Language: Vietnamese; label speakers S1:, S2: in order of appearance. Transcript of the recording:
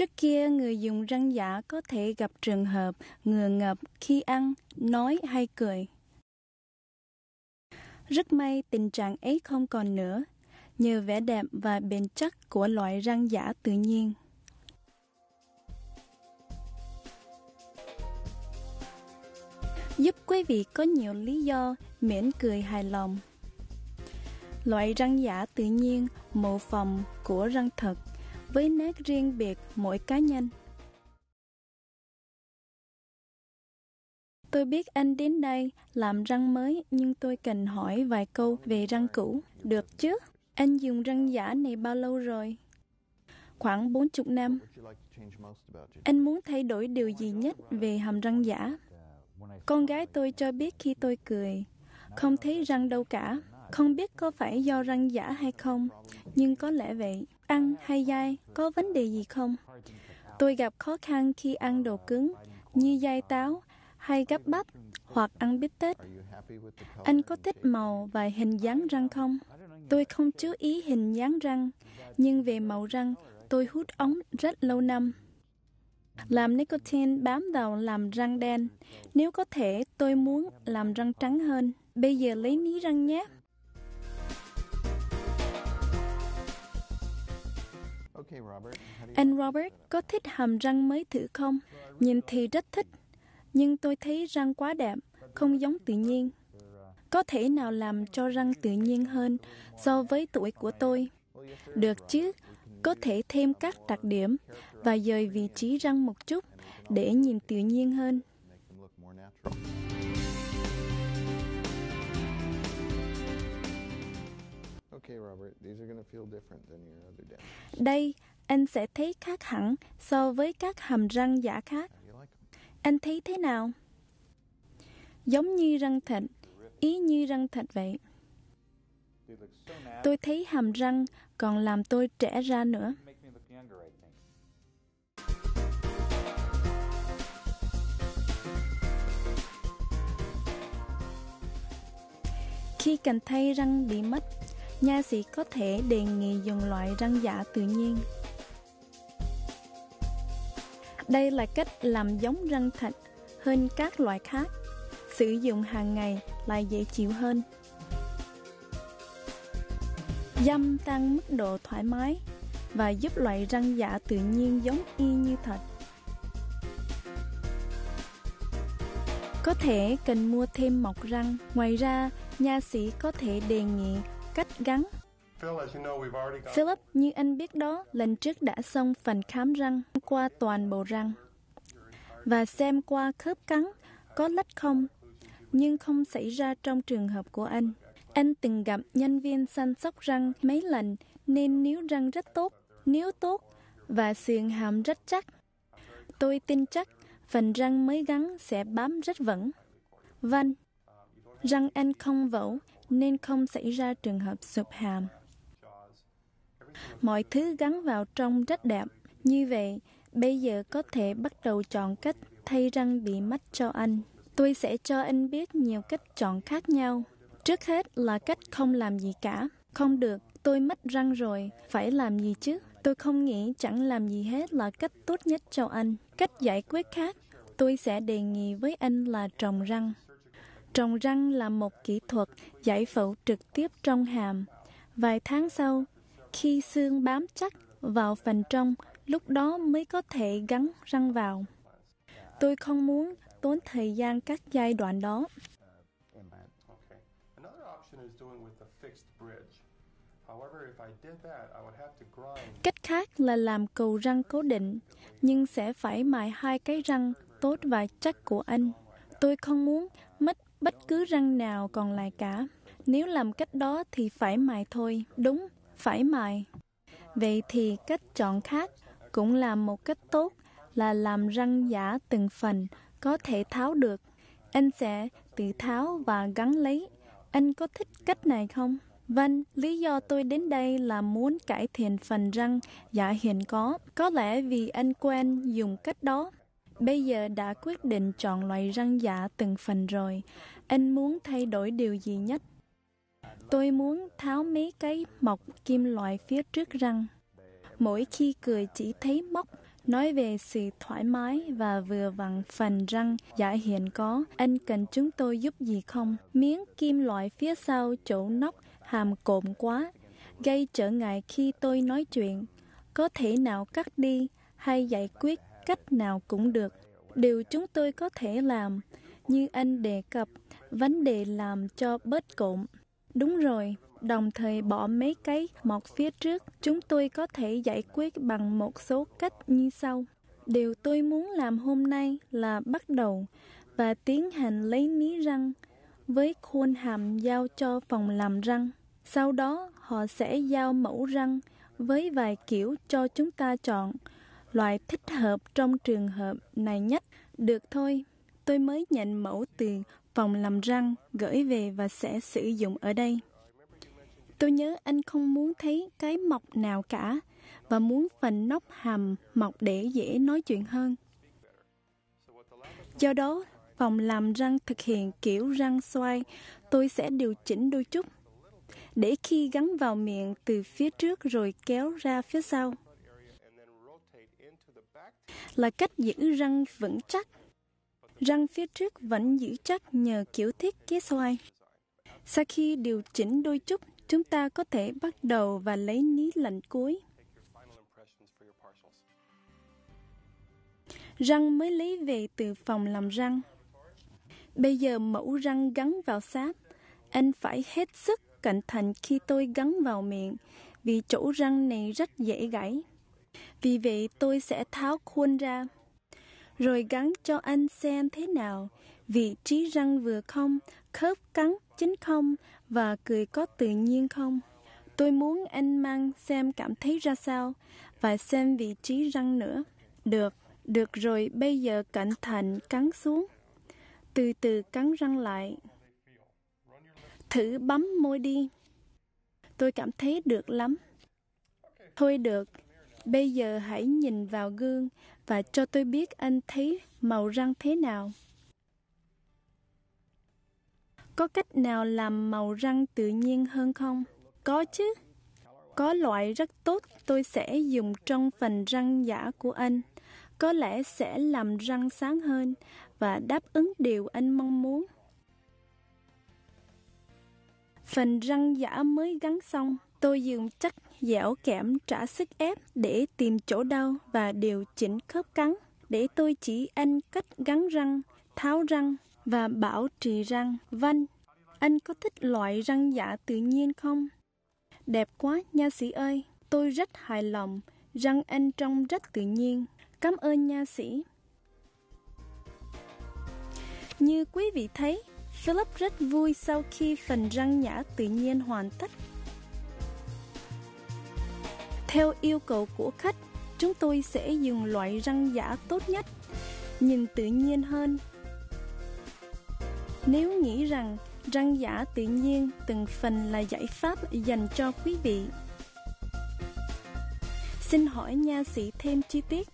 S1: Trước kia, người dùng răng giả có thể gặp trường hợp ngừa ngập khi ăn, nói hay cười. Rất may tình trạng ấy không còn nữa, nhờ vẻ đẹp và bền chắc của loại răng giả tự nhiên. Giúp quý vị có nhiều lý do miễn cười hài lòng. Loại răng giả tự nhiên mô phòng của răng thật với nét riêng biệt mỗi cá nhân. Tôi biết anh đến đây làm răng mới nhưng tôi cần hỏi vài câu về răng cũ. Được chứ? Anh dùng răng giả này bao lâu rồi? Khoảng 40 năm. Anh muốn thay đổi điều gì nhất về hàm răng giả? Con gái tôi cho biết khi tôi cười, không thấy răng đâu cả. Không biết có phải do răng giả hay không, nhưng có lẽ vậy. Ăn hay dai, có vấn đề gì không? Tôi gặp khó khăn khi ăn đồ cứng, như dai táo hay gắp bắp hoặc ăn bít tết. Anh có thích màu và hình dáng răng không? Tôi không chú ý hình dáng răng, nhưng về màu răng, tôi hút ống rất lâu năm. Làm nicotine bám vào làm răng đen. Nếu có thể, tôi muốn làm răng trắng hơn. Bây giờ lấy ní răng nhé. Anh Robert có thích hàm răng mới thử không? Nhìn thì rất thích, nhưng tôi thấy răng quá đẹp, không giống tự nhiên. Có thể nào làm cho răng tự nhiên hơn so với tuổi của tôi? Được chứ, có thể thêm các đặc điểm và dời vị trí răng một chút để nhìn tự nhiên hơn. Đây, anh sẽ thấy khác hẳn so với các hàm răng giả khác. Anh thấy thế nào? Giống như răng thịt, ý như răng thịt vậy. Tôi thấy hàm răng còn làm tôi trẻ ra nữa. Khi cần thay răng bị mất, nha sĩ có thể đề nghị dùng loại răng giả tự nhiên. Đây là cách làm giống răng thật hơn các loại khác. Sử dụng hàng ngày lại dễ chịu hơn. Dâm tăng mức độ thoải mái và giúp loại răng giả tự nhiên giống y như thật. Có thể cần mua thêm mọc răng. Ngoài ra, nha sĩ có thể đề nghị cách gắn. Philip, như anh biết đó, lần trước đã xong phần khám răng qua toàn bộ răng và xem qua khớp cắn có lách không, nhưng không xảy ra trong trường hợp của anh. Anh từng gặp nhân viên săn sóc răng mấy lần nên níu răng rất tốt, níu tốt và sườn hàm rất chắc. Tôi tin chắc phần răng mới gắn sẽ bám rất vững. Vâng, răng anh không vẩu nên không xảy ra trường hợp sụp hàm. Mọi thứ gắn vào trong rất đẹp. Như vậy, bây giờ có thể bắt đầu chọn cách thay răng bị mất cho anh. Tôi sẽ cho anh biết nhiều cách chọn khác nhau. Trước hết là cách không làm gì cả. Không được, tôi mất răng rồi, phải làm gì chứ? Tôi không nghĩ chẳng làm gì hết là cách tốt nhất cho anh. Cách giải quyết khác, tôi sẽ đề nghị với anh là trồng răng. Trồng răng là một kỹ thuật giải phẫu trực tiếp trong hàm. Vài tháng sau, khi xương bám chắc vào phần trong, lúc đó mới có thể gắn răng vào. Tôi không muốn tốn thời gian các giai đoạn đó. Cách khác là làm cầu răng cố định, nhưng sẽ phải mài hai cái răng tốt và chắc của anh. Tôi không muốn mất bất cứ răng nào còn lại cả. Nếu làm cách đó thì phải mài thôi. Đúng, phải mài. Vậy thì cách chọn khác cũng là một cách tốt là làm răng giả từng phần có thể tháo được. Anh sẽ tự tháo và gắn lấy. Anh có thích cách này không? Vâng, lý do tôi đến đây là muốn cải thiện phần răng giả hiện có. Có lẽ vì anh quen dùng cách đó. Bây giờ đã quyết định chọn loại răng giả từng phần rồi. Anh muốn thay đổi điều gì nhất? Tôi muốn tháo mấy cái mọc kim loại phía trước răng. Mỗi khi cười chỉ thấy móc Nói về sự thoải mái và vừa vặn phần răng giả hiện có, anh cần chúng tôi giúp gì không? Miếng kim loại phía sau chỗ nóc hàm cộm quá, gây trở ngại khi tôi nói chuyện. Có thể nào cắt đi hay giải quyết cách nào cũng được. Điều chúng tôi có thể làm, như anh đề cập, vấn đề làm cho bớt cộm. Đúng rồi, đồng thời bỏ mấy cái mọc phía trước, chúng tôi có thể giải quyết bằng một số cách như sau. Điều tôi muốn làm hôm nay là bắt đầu và tiến hành lấy mí răng với khuôn hàm giao cho phòng làm răng. Sau đó, họ sẽ giao mẫu răng với vài kiểu cho chúng ta chọn loại thích hợp trong trường hợp này nhất. Được thôi, tôi mới nhận mẫu từ phòng làm răng gửi về và sẽ sử dụng ở đây. Tôi nhớ anh không muốn thấy cái mọc nào cả và muốn phần nóc hàm mọc để dễ nói chuyện hơn. Do đó, phòng làm răng thực hiện kiểu răng xoay, tôi sẽ điều chỉnh đôi chút để khi gắn vào miệng từ phía trước rồi kéo ra phía sau là cách giữ răng vững chắc. Răng phía trước vẫn giữ chắc nhờ kiểu thiết kế xoay. Sau khi điều chỉnh đôi chút, chúng ta có thể bắt đầu và lấy ní lạnh cuối. Răng mới lấy về từ phòng làm răng. Bây giờ mẫu răng gắn vào sáp. Anh phải hết sức cẩn thận khi tôi gắn vào miệng, vì chỗ răng này rất dễ gãy. Vì vậy tôi sẽ tháo khuôn ra, rồi gắn cho anh xem thế nào, vị trí răng vừa không, khớp cắn chính không và cười có tự nhiên không. Tôi muốn anh mang xem cảm thấy ra sao và xem vị trí răng nữa. Được, được rồi, bây giờ cẩn thận cắn xuống. Từ từ cắn răng lại. Thử bấm môi đi. Tôi cảm thấy được lắm. Thôi được, bây giờ hãy nhìn vào gương và cho tôi biết anh thấy màu răng thế nào. Có cách nào làm màu răng tự nhiên hơn không? Có chứ. Có loại rất tốt tôi sẽ dùng trong phần răng giả của anh. Có lẽ sẽ làm răng sáng hơn và đáp ứng điều anh mong muốn. Phần răng giả mới gắn xong, tôi dùng chất dẻo kẽm trả sức ép để tìm chỗ đau và điều chỉnh khớp cắn. Để tôi chỉ anh cách gắn răng, tháo răng và bảo trì răng. Vâng, anh có thích loại răng giả tự nhiên không? Đẹp quá, nha sĩ ơi. Tôi rất hài lòng. Răng anh trông rất tự nhiên. Cảm ơn nha sĩ. Như quý vị thấy, Philip rất vui sau khi phần răng nhã tự nhiên hoàn tất. Theo yêu cầu của khách, chúng tôi sẽ dùng loại răng giả tốt nhất, nhìn tự nhiên hơn. Nếu nghĩ rằng răng giả tự nhiên từng phần là giải pháp dành cho quý vị. Xin hỏi nha sĩ thêm chi tiết.